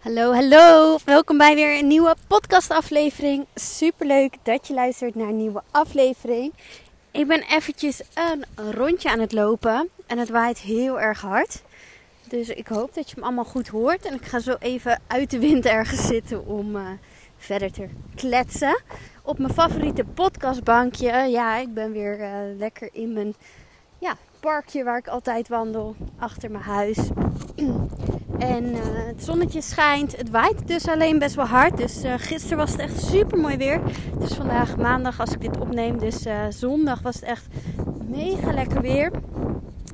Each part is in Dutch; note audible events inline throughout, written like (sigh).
Hallo, hallo. Welkom bij weer een nieuwe podcastaflevering. Superleuk dat je luistert naar een nieuwe aflevering. Ik ben eventjes een rondje aan het lopen en het waait heel erg hard. Dus ik hoop dat je hem allemaal goed hoort. En ik ga zo even uit de wind ergens zitten om uh, verder te kletsen. Op mijn favoriete podcastbankje. Ja, ik ben weer uh, lekker in mijn parkje waar ik altijd wandel. Achter mijn huis. (clears throat) En uh, het zonnetje schijnt. Het waait dus alleen best wel hard. Dus uh, gisteren was het echt super mooi weer. Het is vandaag maandag als ik dit opneem. Dus uh, zondag was het echt mega lekker weer.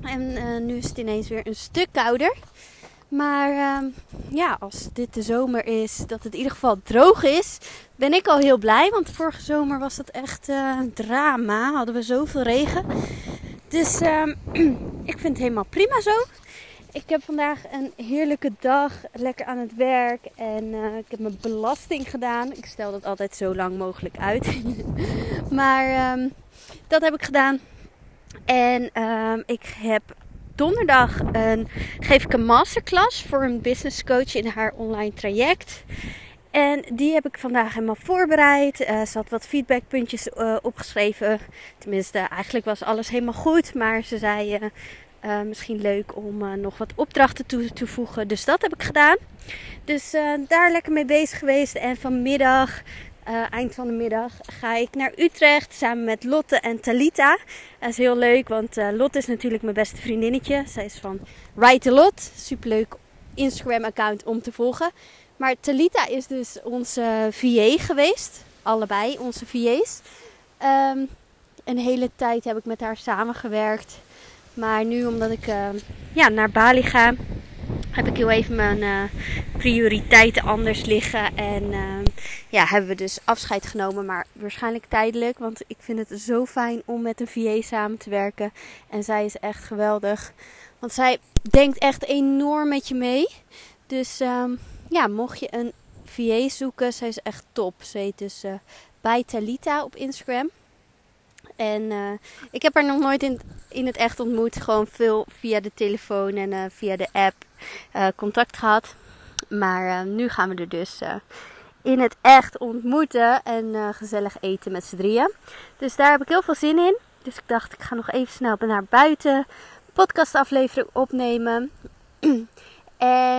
En nu is het ineens weer een stuk kouder. Maar ehm, ja, als dit de zomer is, dat het in ieder geval droog is, ben ik al heel blij. Want vorige zomer was dat echt drama. Hadden we zoveel regen. Dus ehm, (clears throat) ik vind het helemaal prima zo. Ik heb vandaag een heerlijke dag, lekker aan het werk en uh, ik heb mijn belasting gedaan. Ik stel dat altijd zo lang mogelijk uit. (laughs) maar um, dat heb ik gedaan. En um, ik heb donderdag een, geef ik een masterclass voor een business coach in haar online traject. En die heb ik vandaag helemaal voorbereid. Uh, ze had wat feedbackpuntjes uh, opgeschreven. Tenminste, eigenlijk was alles helemaal goed. Maar ze zei, uh, misschien leuk om nog wat opdrachten toe te voegen. Dus dat heb ik gedaan. Dus daar lekker mee bezig geweest. En vanmiddag, eind van de middag, ga ik naar Utrecht samen met Lotte en Talita. Dat is heel leuk, want Lotte is natuurlijk mijn beste vriendinnetje. Zij is van Write a Lot. Superleuk Instagram-account om te volgen. Maar Talita is dus onze VA geweest. Allebei onze VA's. Um, een hele tijd heb ik met haar samengewerkt. Maar nu, omdat ik uh, ja, naar Bali ga, heb ik heel even mijn uh, prioriteiten anders liggen. En uh, ja, hebben we dus afscheid genomen, maar waarschijnlijk tijdelijk. Want ik vind het zo fijn om met een VA samen te werken. En zij is echt geweldig. Want zij denkt echt enorm met je mee. Dus ja, mocht je een VA zoeken, zij is echt top. Ze heet dus bij Talita op Instagram. En uh, ik heb haar nog nooit in, in het echt ontmoet. Gewoon veel via de telefoon en uh, via de app contact gehad. Maar nu gaan we er dus in het echt ontmoeten en gezellig eten met z'n drieën. Dus daar heb ik heel veel zin in. Dus ik dacht, ik ga nog even snel naar buiten. Podcastaflevering opnemen. (clears throat)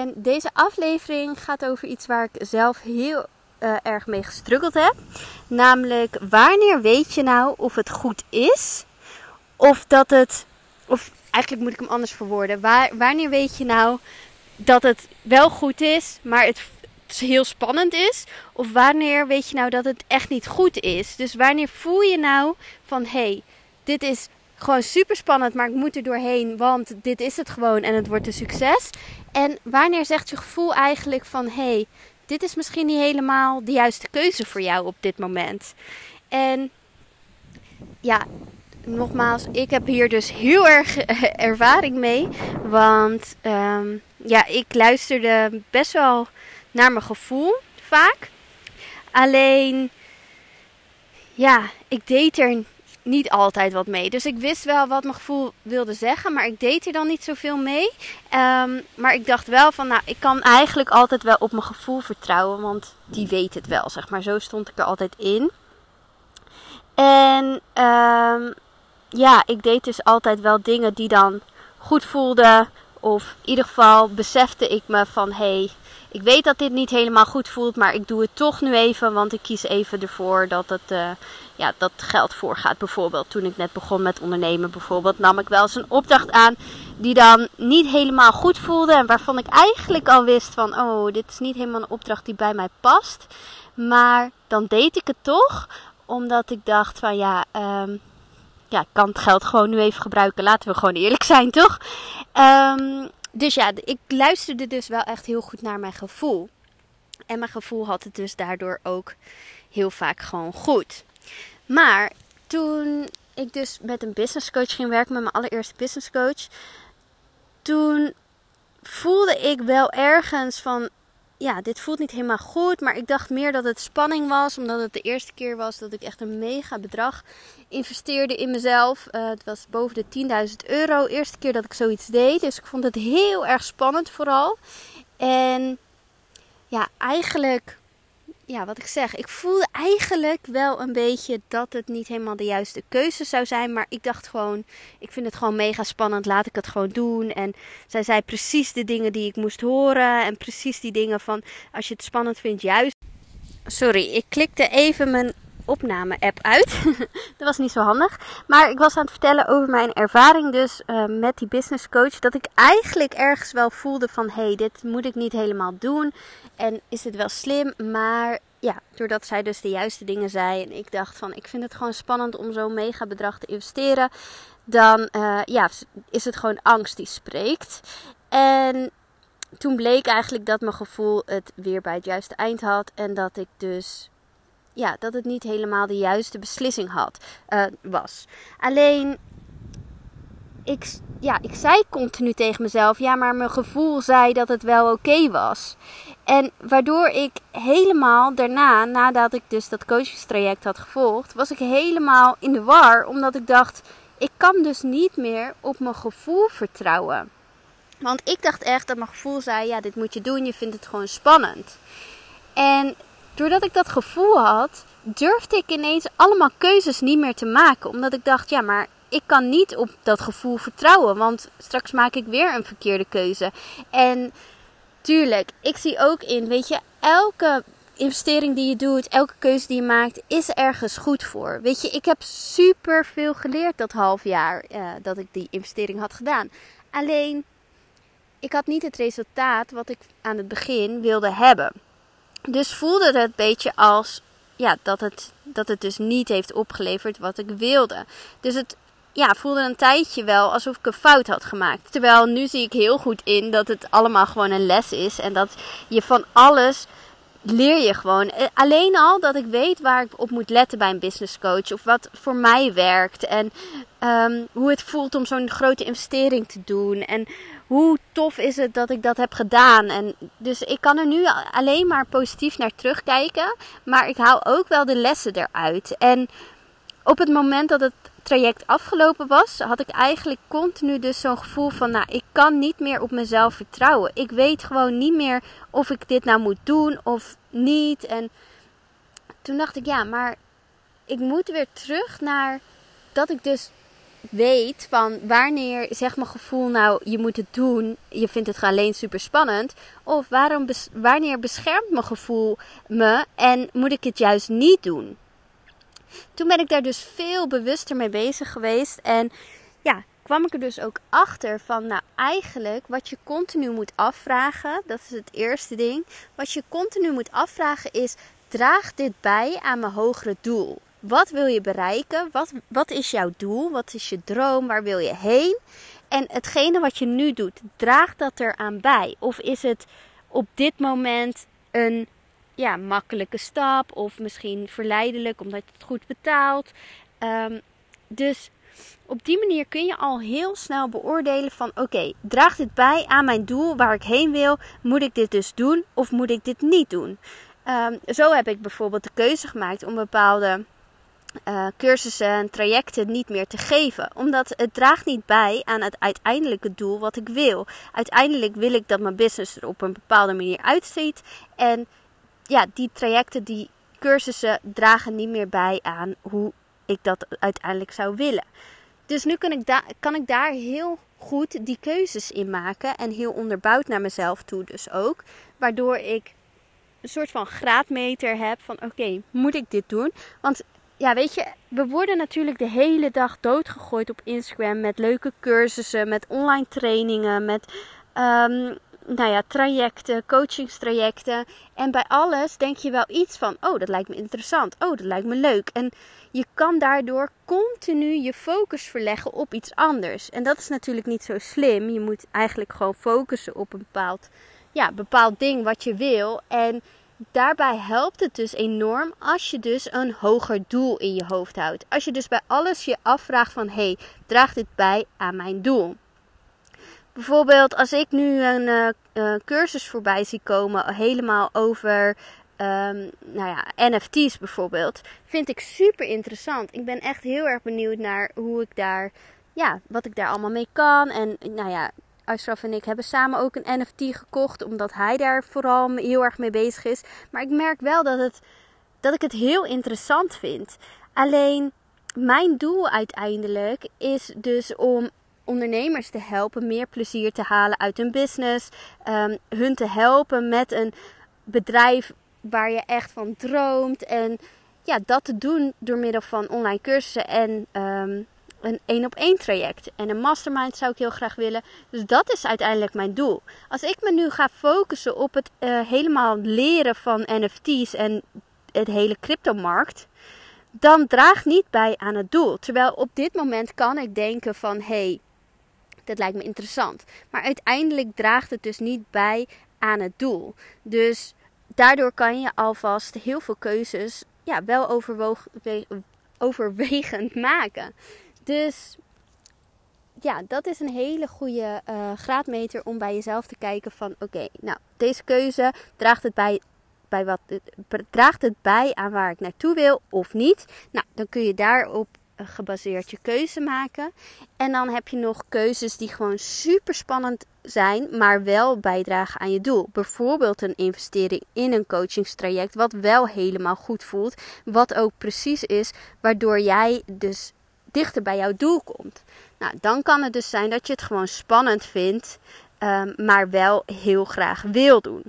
en deze aflevering gaat over iets waar ik zelf heel uh, erg mee gestruggeld heb. Namelijk, wanneer weet je nou of het goed is? Of dat het. Of eigenlijk moet ik hem anders verwoorden. Wanneer weet je nou dat het wel goed is, maar het, het heel spannend is? Of wanneer weet je nou dat het echt niet goed is? Dus wanneer voel je nou van hé, hey, dit is gewoon super spannend, maar ik moet er doorheen, want dit is het gewoon en het wordt een succes. En wanneer zegt je gevoel eigenlijk van hé, hey, dit is misschien niet helemaal de juiste keuze voor jou op dit moment. En ja, nogmaals, ik heb hier dus heel erg (laughs) ervaring mee. Want um, ja, ik luisterde best wel naar mijn gevoel vaak. Alleen, ja, ik deed er niet altijd wat mee. Dus ik wist wel wat mijn gevoel wilde zeggen, maar ik deed er dan niet zoveel mee. Um, maar ik dacht wel van, nou, ik kan eigenlijk altijd wel op mijn gevoel vertrouwen, want die weet het wel, zeg maar. Zo stond ik er altijd in. En um, ja, ik deed dus altijd wel dingen die dan goed voelden. Of in ieder geval besefte ik me van, hey, ik weet dat dit niet helemaal goed voelt, maar ik doe het toch nu even, want ik kies even ervoor dat het uh, ja, dat geld voorgaat. Bijvoorbeeld toen ik net begon met ondernemen, bijvoorbeeld nam ik wel eens een opdracht aan die dan niet helemaal goed voelde en waarvan ik eigenlijk al wist van, oh, dit is niet helemaal een opdracht die bij mij past. Maar dan deed ik het toch, omdat ik dacht van ja, um, ja, ik kan het geld gewoon nu even gebruiken. Laten we gewoon eerlijk zijn, toch? Um, dus ja, ik luisterde dus wel echt heel goed naar mijn gevoel. En mijn gevoel had het dus daardoor ook heel vaak gewoon goed. Maar toen ik dus met een business coach ging werken, met mijn allereerste business coach, toen voelde ik wel ergens van, ja, dit voelt niet helemaal goed. Maar ik dacht meer dat het spanning was, omdat het de eerste keer was dat ik echt een mega bedrag investeerde in mezelf. Uh, het was boven de 10.000 euro. Eerste keer dat ik zoiets deed. Dus ik vond het heel erg spannend vooral. En ja, eigenlijk, ja, wat ik zeg, ik voelde eigenlijk wel een beetje dat het niet helemaal de juiste keuze zou zijn. Maar ik dacht gewoon, ik vind het gewoon mega spannend, laat ik het gewoon doen. En zij zei precies de dingen die ik moest horen. En precies die dingen van, als je het spannend vindt, juist. Sorry, ik klikte even mijn opname-app uit. (laughs) dat was niet zo handig. Maar ik was aan het vertellen over mijn ervaring dus uh, met die business coach. Dat ik eigenlijk ergens wel voelde van... hé, hey, dit moet ik niet helemaal doen. En is het wel slim, maar... Ja, doordat zij dus de juiste dingen zei en ik dacht van ik vind het gewoon spannend om zo'n mega bedrag te investeren, dan uh, ja, is het gewoon angst die spreekt. En toen bleek eigenlijk dat mijn gevoel het weer bij het juiste eind had en dat ik dus ja, dat het niet helemaal de juiste beslissing had, uh, was. Alleen, ik, ja, ik zei continu tegen mezelf, ja, maar mijn gevoel zei dat het wel oké was. En waardoor ik helemaal daarna, nadat ik dus dat coachingstraject had gevolgd, was ik helemaal in de war. Omdat ik dacht, ik kan dus niet meer op mijn gevoel vertrouwen. Want ik dacht echt dat mijn gevoel zei, ja, dit moet je doen, je vindt het gewoon spannend. En doordat ik dat gevoel had, durfde ik ineens allemaal keuzes niet meer te maken. Omdat ik dacht, ja, maar ik kan niet op dat gevoel vertrouwen. Want straks maak ik weer een verkeerde keuze. En tuurlijk, ik zie ook in, weet je, elke investering die je doet, elke keuze die je maakt, is ergens goed voor. Weet je, ik heb super veel geleerd dat half jaar uh, dat ik die investering had gedaan. Alleen, ik had niet het resultaat wat ik aan het begin wilde hebben. Dus voelde het een beetje als ja, dat, het, dat het dus niet heeft opgeleverd wat ik wilde. Dus het ja, voelde een tijdje wel alsof ik een fout had gemaakt. Terwijl nu zie ik heel goed in dat het allemaal gewoon een les is. En dat je van alles leer je gewoon. Eh, alleen al dat ik weet waar ik op moet letten bij een business coach. Of wat voor mij werkt. En um, hoe het voelt om zo'n grote investering te doen. En hoe tof is het dat ik dat heb gedaan. En dus ik kan er nu alleen maar positief naar terugkijken. Maar ik haal ook wel de lessen eruit. En op het moment dat het traject afgelopen was, had ik eigenlijk continu dus zo'n gevoel van, nou, ik kan niet meer op mezelf vertrouwen. Ik weet gewoon niet meer of ik dit nou moet doen of niet. En toen dacht ik, ja, maar ik moet weer terug naar dat ik dus weet van wanneer zegt mijn gevoel nou je moet het doen, je vindt het alleen super spannend, of waarom wanneer beschermt mijn gevoel me en moet ik het juist niet doen? Toen ben ik daar dus veel bewuster mee bezig geweest en ja, kwam ik er dus ook achter van nou eigenlijk wat je continu moet afvragen, dat is het eerste ding, wat je continu moet afvragen is draagt dit bij aan mijn hogere doel? Wat wil je bereiken? Wat, wat is jouw doel? Wat is je droom? Waar wil je heen? En hetgene wat je nu doet, draagt dat eraan bij? Of is het op dit moment een ja, makkelijke stap? Of misschien verleidelijk omdat het goed betaalt? Um, dus op die manier kun je al heel snel beoordelen van oké, draagt dit bij aan mijn doel waar ik heen wil? Moet ik dit dus doen of moet ik dit niet doen? Um, zo heb ik bijvoorbeeld de keuze gemaakt om bepaalde uh, cursussen en trajecten niet meer te geven. Omdat het draagt niet bij aan het uiteindelijke doel wat ik wil. Uiteindelijk wil ik dat mijn business er op een bepaalde manier uitziet. En ja, die trajecten, die cursussen dragen niet meer bij aan hoe ik dat uiteindelijk zou willen. Dus nu kan ik, kan ik daar heel goed die keuzes in maken. En heel onderbouwd naar mezelf toe dus ook. Waardoor ik een soort van graadmeter heb van oké, moet ik dit doen? Want ja, weet je, we worden natuurlijk de hele dag doodgegooid op Instagram met leuke cursussen, met online trainingen, met um, nou ja, trajecten, coachingstrajecten. En bij alles denk je wel iets van, oh, dat lijkt me interessant, oh, dat lijkt me leuk. En je kan daardoor continu je focus verleggen op iets anders. En dat is natuurlijk niet zo slim. Je moet eigenlijk gewoon focussen op een bepaald, ja, bepaald ding wat je wil. En daarbij helpt het dus enorm als je dus een hoger doel in je hoofd houdt. Als je dus bij alles je afvraagt van hey, draagt dit bij aan mijn doel? Bijvoorbeeld als ik nu een uh, cursus voorbij zie komen helemaal over um, nou ja, NFT's bijvoorbeeld, vind ik super interessant. Ik ben echt heel erg benieuwd naar hoe ik daar, ja, wat ik daar allemaal mee kan. En nou ja, Ashraf en ik hebben samen ook een NFT gekocht, omdat hij daar vooral heel erg mee bezig is. Maar ik merk wel dat, het, dat ik het heel interessant vind. Alleen mijn doel uiteindelijk is dus om ondernemers te helpen meer plezier te halen uit hun business. Um, hun te helpen met een bedrijf waar je echt van droomt. En ja, dat te doen door middel van online cursussen en um, een één op één traject. En een mastermind zou ik heel graag willen. Dus dat is uiteindelijk mijn doel. Als ik me nu ga focussen op het uh, helemaal leren van NFT's en het hele cryptomarkt. Dan draagt niet bij aan het doel. Terwijl op dit moment kan ik denken van hey, dat lijkt me interessant. Maar uiteindelijk draagt het dus niet bij aan het doel. Dus daardoor kan je alvast heel veel keuzes ja, wel overwegend maken. Dus ja, dat is een hele goede uh, graadmeter om bij jezelf te kijken van oké, nou deze keuze draagt het bij, bij wat draagt het bij aan waar ik naartoe wil of niet. Nou, dan kun je daarop gebaseerd je keuze maken. En dan heb je nog keuzes die gewoon super spannend zijn, maar wel bijdragen aan je doel. Bijvoorbeeld een investering in een coachingstraject, wat wel helemaal goed voelt. Wat ook precies is waardoor jij dus dichter bij jouw doel komt. Nou, dan kan het dus zijn dat je het gewoon spannend vindt, um, maar wel heel graag wil doen.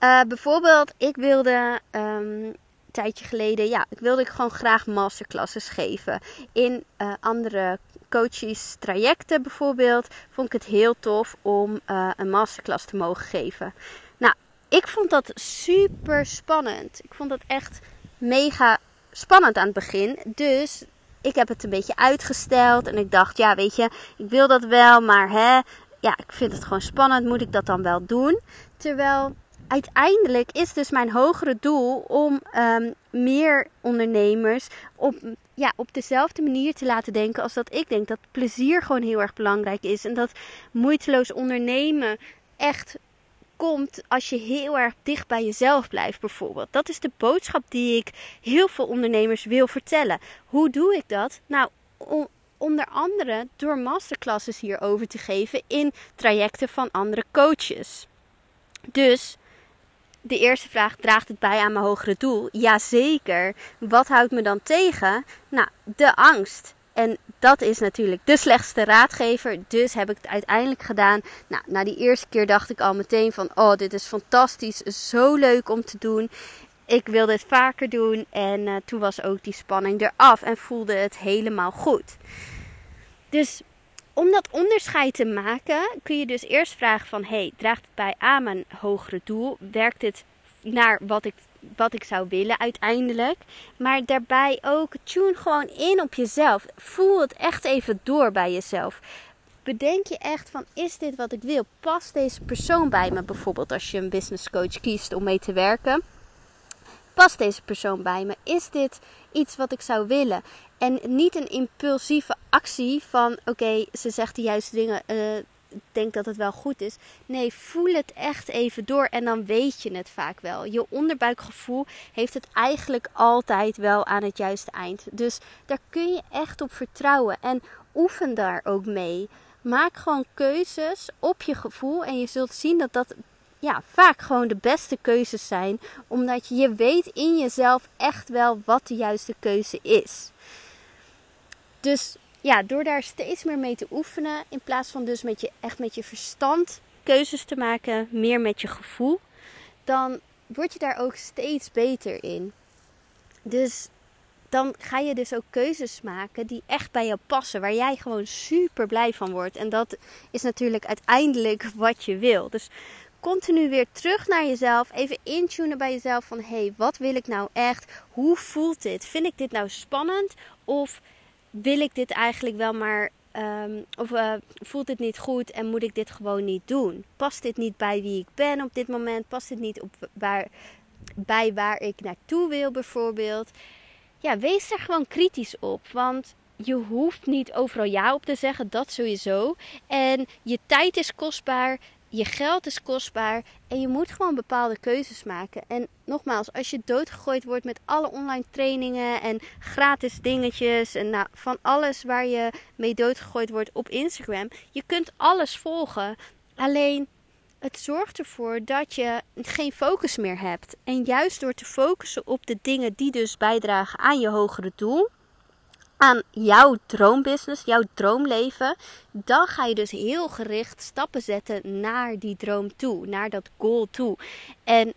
Uh, bijvoorbeeld, ik wilde um, tijdje geleden, ja, ik wilde ik gewoon graag masterclasses geven. In uh, andere coaches trajecten bijvoorbeeld, vond ik het heel tof om uh, een masterclass te mogen geven. Nou, ik vond dat super spannend. Ik vond dat echt mega spannend aan het begin. Dus ik heb het een beetje uitgesteld. En ik dacht, ja, weet je, ik wil dat wel, maar hè, ja, ik vind het gewoon spannend. Moet ik dat dan wel doen? Terwijl uiteindelijk is dus mijn hogere doel om um, meer ondernemers op, ja, op dezelfde manier te laten denken als dat ik denk. Dat plezier gewoon heel erg belangrijk is. En dat moeiteloos ondernemen echt komt als je heel erg dicht bij jezelf blijft, bijvoorbeeld. Dat is de boodschap die ik heel veel ondernemers wil vertellen. Hoe doe ik dat? Nou, onder andere door masterclasses hierover te geven in trajecten van andere coaches. Dus de eerste vraag: draagt het bij aan mijn hogere doel? Jazeker. Wat houdt me dan tegen? Nou, de angst. En dat is natuurlijk de slechtste raadgever. Dus heb ik het uiteindelijk gedaan. Nou, na die eerste keer dacht ik al meteen van: oh, dit is fantastisch. Zo leuk om te doen. Ik wil dit vaker doen. En uh, toen was ook die spanning eraf en voelde het helemaal goed. Dus om dat onderscheid te maken, kun je dus eerst vragen van... hey, draagt het bij aan mijn hogere doel? Werkt het naar wat ik, wat ik zou willen uiteindelijk? Maar daarbij ook, tune gewoon in op jezelf. Voel het echt even door bij jezelf. Bedenk je echt van, is dit wat ik wil? Past deze persoon bij me? Bijvoorbeeld als je een business coach kiest om mee te werken past deze persoon bij me? Is dit iets wat ik zou willen? En niet een impulsieve actie van oké, ze zegt de juiste dingen. Uh, denk dat het wel goed is. Nee, voel het echt even door en dan weet je het vaak wel. Je onderbuikgevoel heeft het eigenlijk altijd wel aan het juiste eind. Dus daar kun je echt op vertrouwen en oefen daar ook mee. Maak gewoon keuzes op je gevoel en je zult zien dat dat ja, vaak gewoon de beste keuzes zijn. Omdat je weet in jezelf echt wel wat de juiste keuze is. Dus ja, door daar steeds meer mee te oefenen, in plaats van dus met je, echt met je verstand keuzes te maken, meer met je gevoel, dan word je daar ook steeds beter in. Dus dan ga je dus ook keuzes maken die echt bij jou passen, waar jij gewoon super blij van wordt. En dat is natuurlijk uiteindelijk wat je wil. Dus continu weer terug naar jezelf. Even intunen bij jezelf van hé, hey, wat wil ik nou echt? Hoe voelt dit? Vind ik dit nou spannend? Of wil ik dit eigenlijk wel maar. Um, of uh, voelt dit niet goed en moet ik dit gewoon niet doen? Past dit niet bij wie ik ben op dit moment? Past dit niet op waar, bij waar ik naartoe wil, bijvoorbeeld? Ja, wees er gewoon kritisch op. Want je hoeft niet overal ja op te zeggen, dat sowieso. En je tijd is kostbaar je geld is kostbaar en je moet gewoon bepaalde keuzes maken. En nogmaals, als je doodgegooid wordt met alle online trainingen en gratis dingetjes en nou, van alles waar je mee doodgegooid wordt op Instagram, je kunt alles volgen. Alleen het zorgt ervoor dat je geen focus meer hebt. En juist door te focussen op de dingen die dus bijdragen aan je hogere doel, aan jouw droombusiness, jouw droomleven, dan ga je dus heel gericht stappen zetten naar die droom toe, naar dat goal toe. En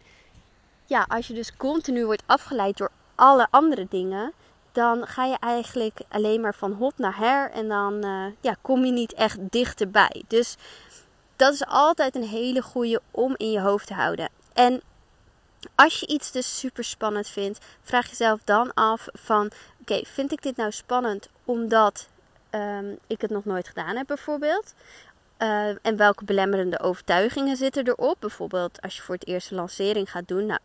ja, als je dus continu wordt afgeleid door alle andere dingen, dan ga je eigenlijk alleen maar van hop naar her en dan uh, ja, kom je niet echt dichterbij. Dus dat is altijd een hele goede om in je hoofd te houden. En als je iets dus super spannend vindt, vraag jezelf dan af van oké, vind ik dit nou spannend omdat um, ik het nog nooit gedaan heb bijvoorbeeld? Uh, en welke belemmerende overtuigingen zitten erop? Bijvoorbeeld als je voor het eerst een lancering gaat doen. Nou,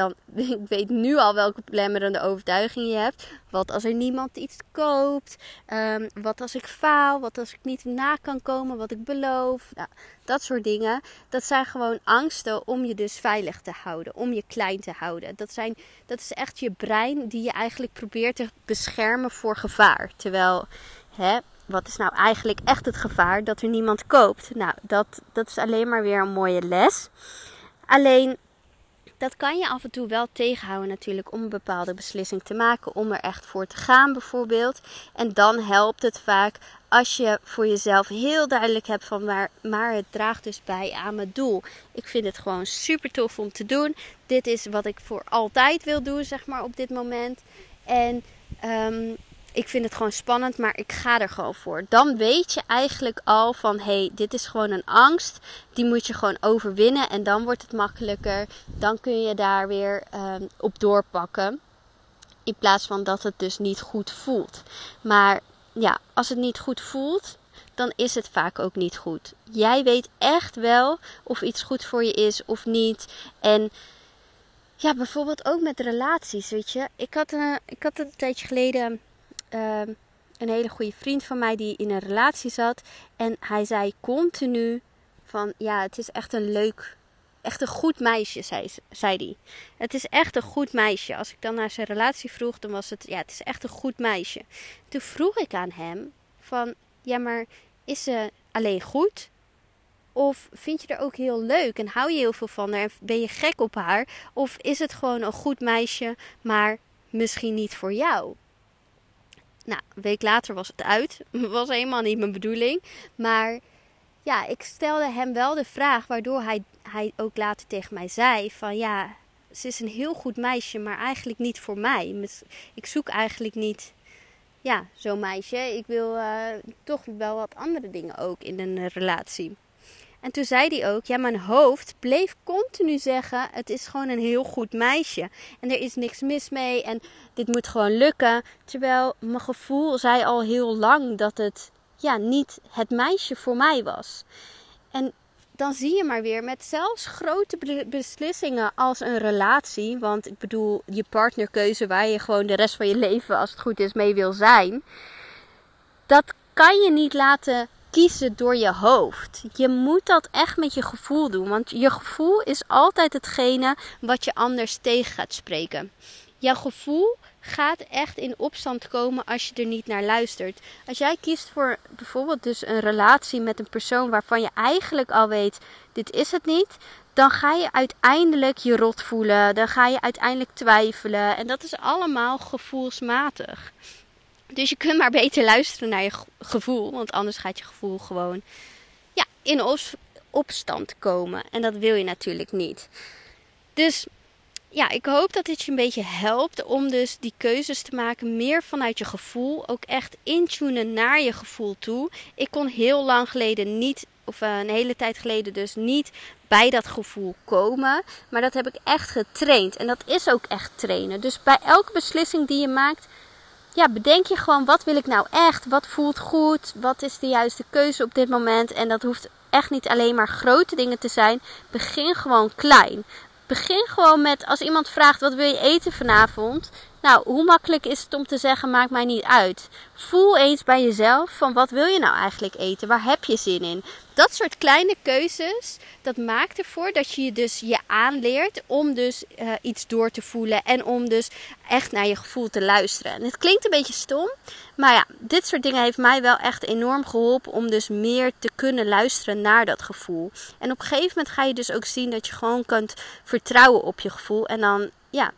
dan (laughs) ik weet nu al welke belemmerende overtuiging je hebt. Wat als er niemand iets koopt? Um, wat als ik faal? Wat als ik niet na kan komen wat ik beloof? Nou, dat soort dingen. Dat zijn gewoon angsten om je dus veilig te houden. Om je klein te houden. Dat, zijn, dat is echt je brein die je eigenlijk probeert te beschermen voor gevaar. Terwijl, hè, wat is nou eigenlijk echt het gevaar? Dat er niemand koopt. Nou, dat, dat is alleen maar weer een mooie les. Alleen dat kan je af en toe wel tegenhouden natuurlijk om een bepaalde beslissing te maken, om er echt voor te gaan bijvoorbeeld. En dan helpt het vaak als je voor jezelf heel duidelijk hebt van waar, maar het draagt dus bij aan mijn doel. Ik vind het gewoon super tof om te doen. Dit is wat ik voor altijd wil doen, zeg maar op dit moment. En um, ik vind het gewoon spannend, maar ik ga er gewoon voor. Dan weet je eigenlijk al van hé, hey, dit is gewoon een angst. Die moet je gewoon overwinnen en dan wordt het makkelijker. Dan kun je daar weer um, op doorpakken. In plaats van dat het dus niet goed voelt. Maar ja, als het niet goed voelt, dan is het vaak ook niet goed. Jij weet echt wel of iets goed voor je is of niet. En ja, bijvoorbeeld ook met relaties, weet je. Ik had een, ik had een tijdje geleden uh, een hele goede vriend van mij die in een relatie zat. En hij zei continu van ja, het is echt een leuk, echt een goed meisje, zei, zei hij. Het is echt een goed meisje. Als ik dan naar zijn relatie vroeg, dan was het ja, het is echt een goed meisje. Toen vroeg ik aan hem van ja, maar is ze alleen goed? Of vind je er ook heel leuk en hou je heel veel van haar en ben je gek op haar? Of is het gewoon een goed meisje, maar misschien niet voor jou? Nou, een week later was het uit. (laughs) was helemaal niet mijn bedoeling. Maar ja, ik stelde hem wel de vraag, waardoor hij, hij ook later tegen mij zei: van ja, ze is een heel goed meisje, maar eigenlijk niet voor mij. Ik zoek eigenlijk niet ja, zo'n meisje. Ik wil uh, toch wel wat andere dingen ook in een relatie. En toen zei hij ook: Ja, mijn hoofd bleef continu zeggen: Het is gewoon een heel goed meisje. En er is niks mis mee. En dit moet gewoon lukken. Terwijl mijn gevoel zei al heel lang dat het ja, niet het meisje voor mij was. En dan zie je maar weer met zelfs grote beslissingen als een relatie. Want ik bedoel, je partnerkeuze waar je gewoon de rest van je leven, als het goed is, mee wil zijn. Dat kan je niet laten kiezen door je hoofd. Je moet dat echt met je gevoel doen. Want je gevoel is altijd hetgene wat je anders tegen gaat spreken. Jouw gevoel gaat echt in opstand komen als je er niet naar luistert. Als jij kiest voor bijvoorbeeld dus een relatie met een persoon waarvan je eigenlijk al weet, dit is het niet, dan ga je uiteindelijk je rot voelen. Dan ga je uiteindelijk twijfelen. En dat is allemaal gevoelsmatig. Dus je kunt maar beter luisteren naar je gevoel, want anders gaat je gevoel gewoon ja, in opstand komen. En dat wil je natuurlijk niet. Dus ja, ik hoop dat dit je een beetje helpt om dus die keuzes te maken meer vanuit je gevoel. Ook echt intunen naar je gevoel toe. Ik kon heel lang geleden niet, of eh, een hele tijd geleden dus niet bij dat gevoel komen. Maar dat heb ik echt getraind. En dat is ook echt trainen. Dus bij elke beslissing die je maakt, ja, bedenk je gewoon wat wil ik nou echt? Wat voelt goed? Wat is de juiste keuze op dit moment? En dat hoeft echt niet alleen maar grote dingen te zijn. Begin gewoon klein. Begin gewoon met als iemand vraagt wat wil je eten vanavond? Nou, hoe makkelijk is het om te zeggen maakt mij niet uit. Voel eens bij jezelf van wat wil je nou eigenlijk eten? Waar heb je zin in? Dat soort kleine keuzes, dat maakt ervoor dat je dus je aanleert om dus uh, iets door te voelen en om dus echt naar je gevoel te luisteren. En het klinkt een beetje stom, maar ja, dit soort dingen heeft mij wel echt enorm geholpen om dus meer te kunnen luisteren naar dat gevoel. En op een gegeven moment ga je dus ook zien dat je gewoon kunt vertrouwen op je gevoel en dan ja,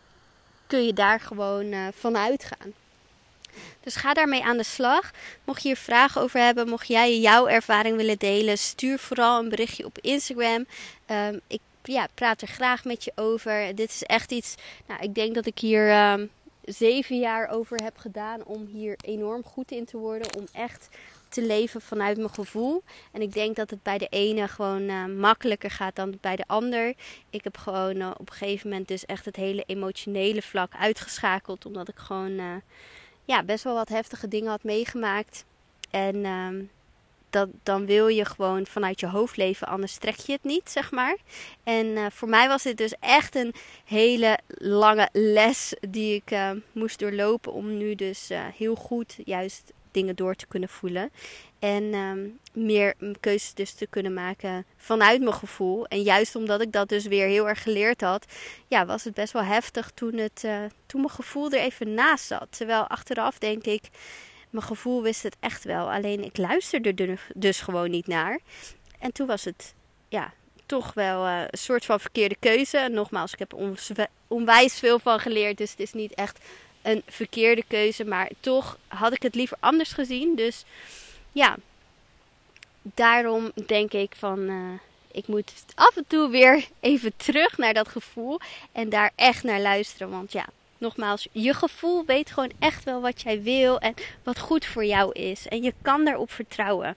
kun je daar gewoon uh, van uitgaan. Dus ga daarmee aan de slag. Mocht je hier vragen over hebben, mocht jij jouw ervaring willen delen, stuur vooral een berichtje op Instagram. Um, ik ja, praat er graag met je over. Dit is echt iets. Nou, ik denk dat ik hier um, zeven jaar over heb gedaan om hier enorm goed in te worden. Om echt te leven vanuit mijn gevoel. En ik denk dat het bij de ene gewoon uh, makkelijker gaat dan bij de ander. Ik heb gewoon uh, op een gegeven moment dus echt het hele emotionele vlak uitgeschakeld. Omdat ik gewoon uh, ja, best wel wat heftige dingen had meegemaakt. En um, dat, dan wil je gewoon vanuit je hoofd leven, anders trek je het niet, zeg maar. En uh, voor mij was dit dus echt een hele lange les die ik uh, moest doorlopen om nu dus uh, heel goed juist dingen door te kunnen voelen. En um, meer keuzes dus te kunnen maken vanuit mijn gevoel. En juist omdat ik dat dus weer heel erg geleerd had, ja, was het best wel heftig toen, het, uh, toen mijn gevoel er even naast zat. Terwijl achteraf denk ik, mijn gevoel wist het echt wel. Alleen ik luisterde er dus gewoon niet naar. En toen was het, ja, toch wel uh, een soort van verkeerde keuze. Nogmaals, ik heb onwijs veel van geleerd. Dus het is niet echt een verkeerde keuze. Maar toch had ik het liever anders gezien. Dus ja, daarom denk ik van. Uh, ik moet af en toe weer (laughs) even terug naar dat gevoel. En daar echt naar luisteren. Want ja, nogmaals, je gevoel weet gewoon echt wel wat jij wil. En wat goed voor jou is. En je kan daarop vertrouwen.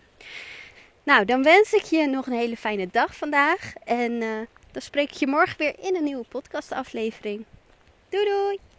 Nou, dan wens ik je nog een hele fijne dag vandaag. En uh, dan spreek ik je morgen weer in een nieuwe podcastaflevering. Doei doei!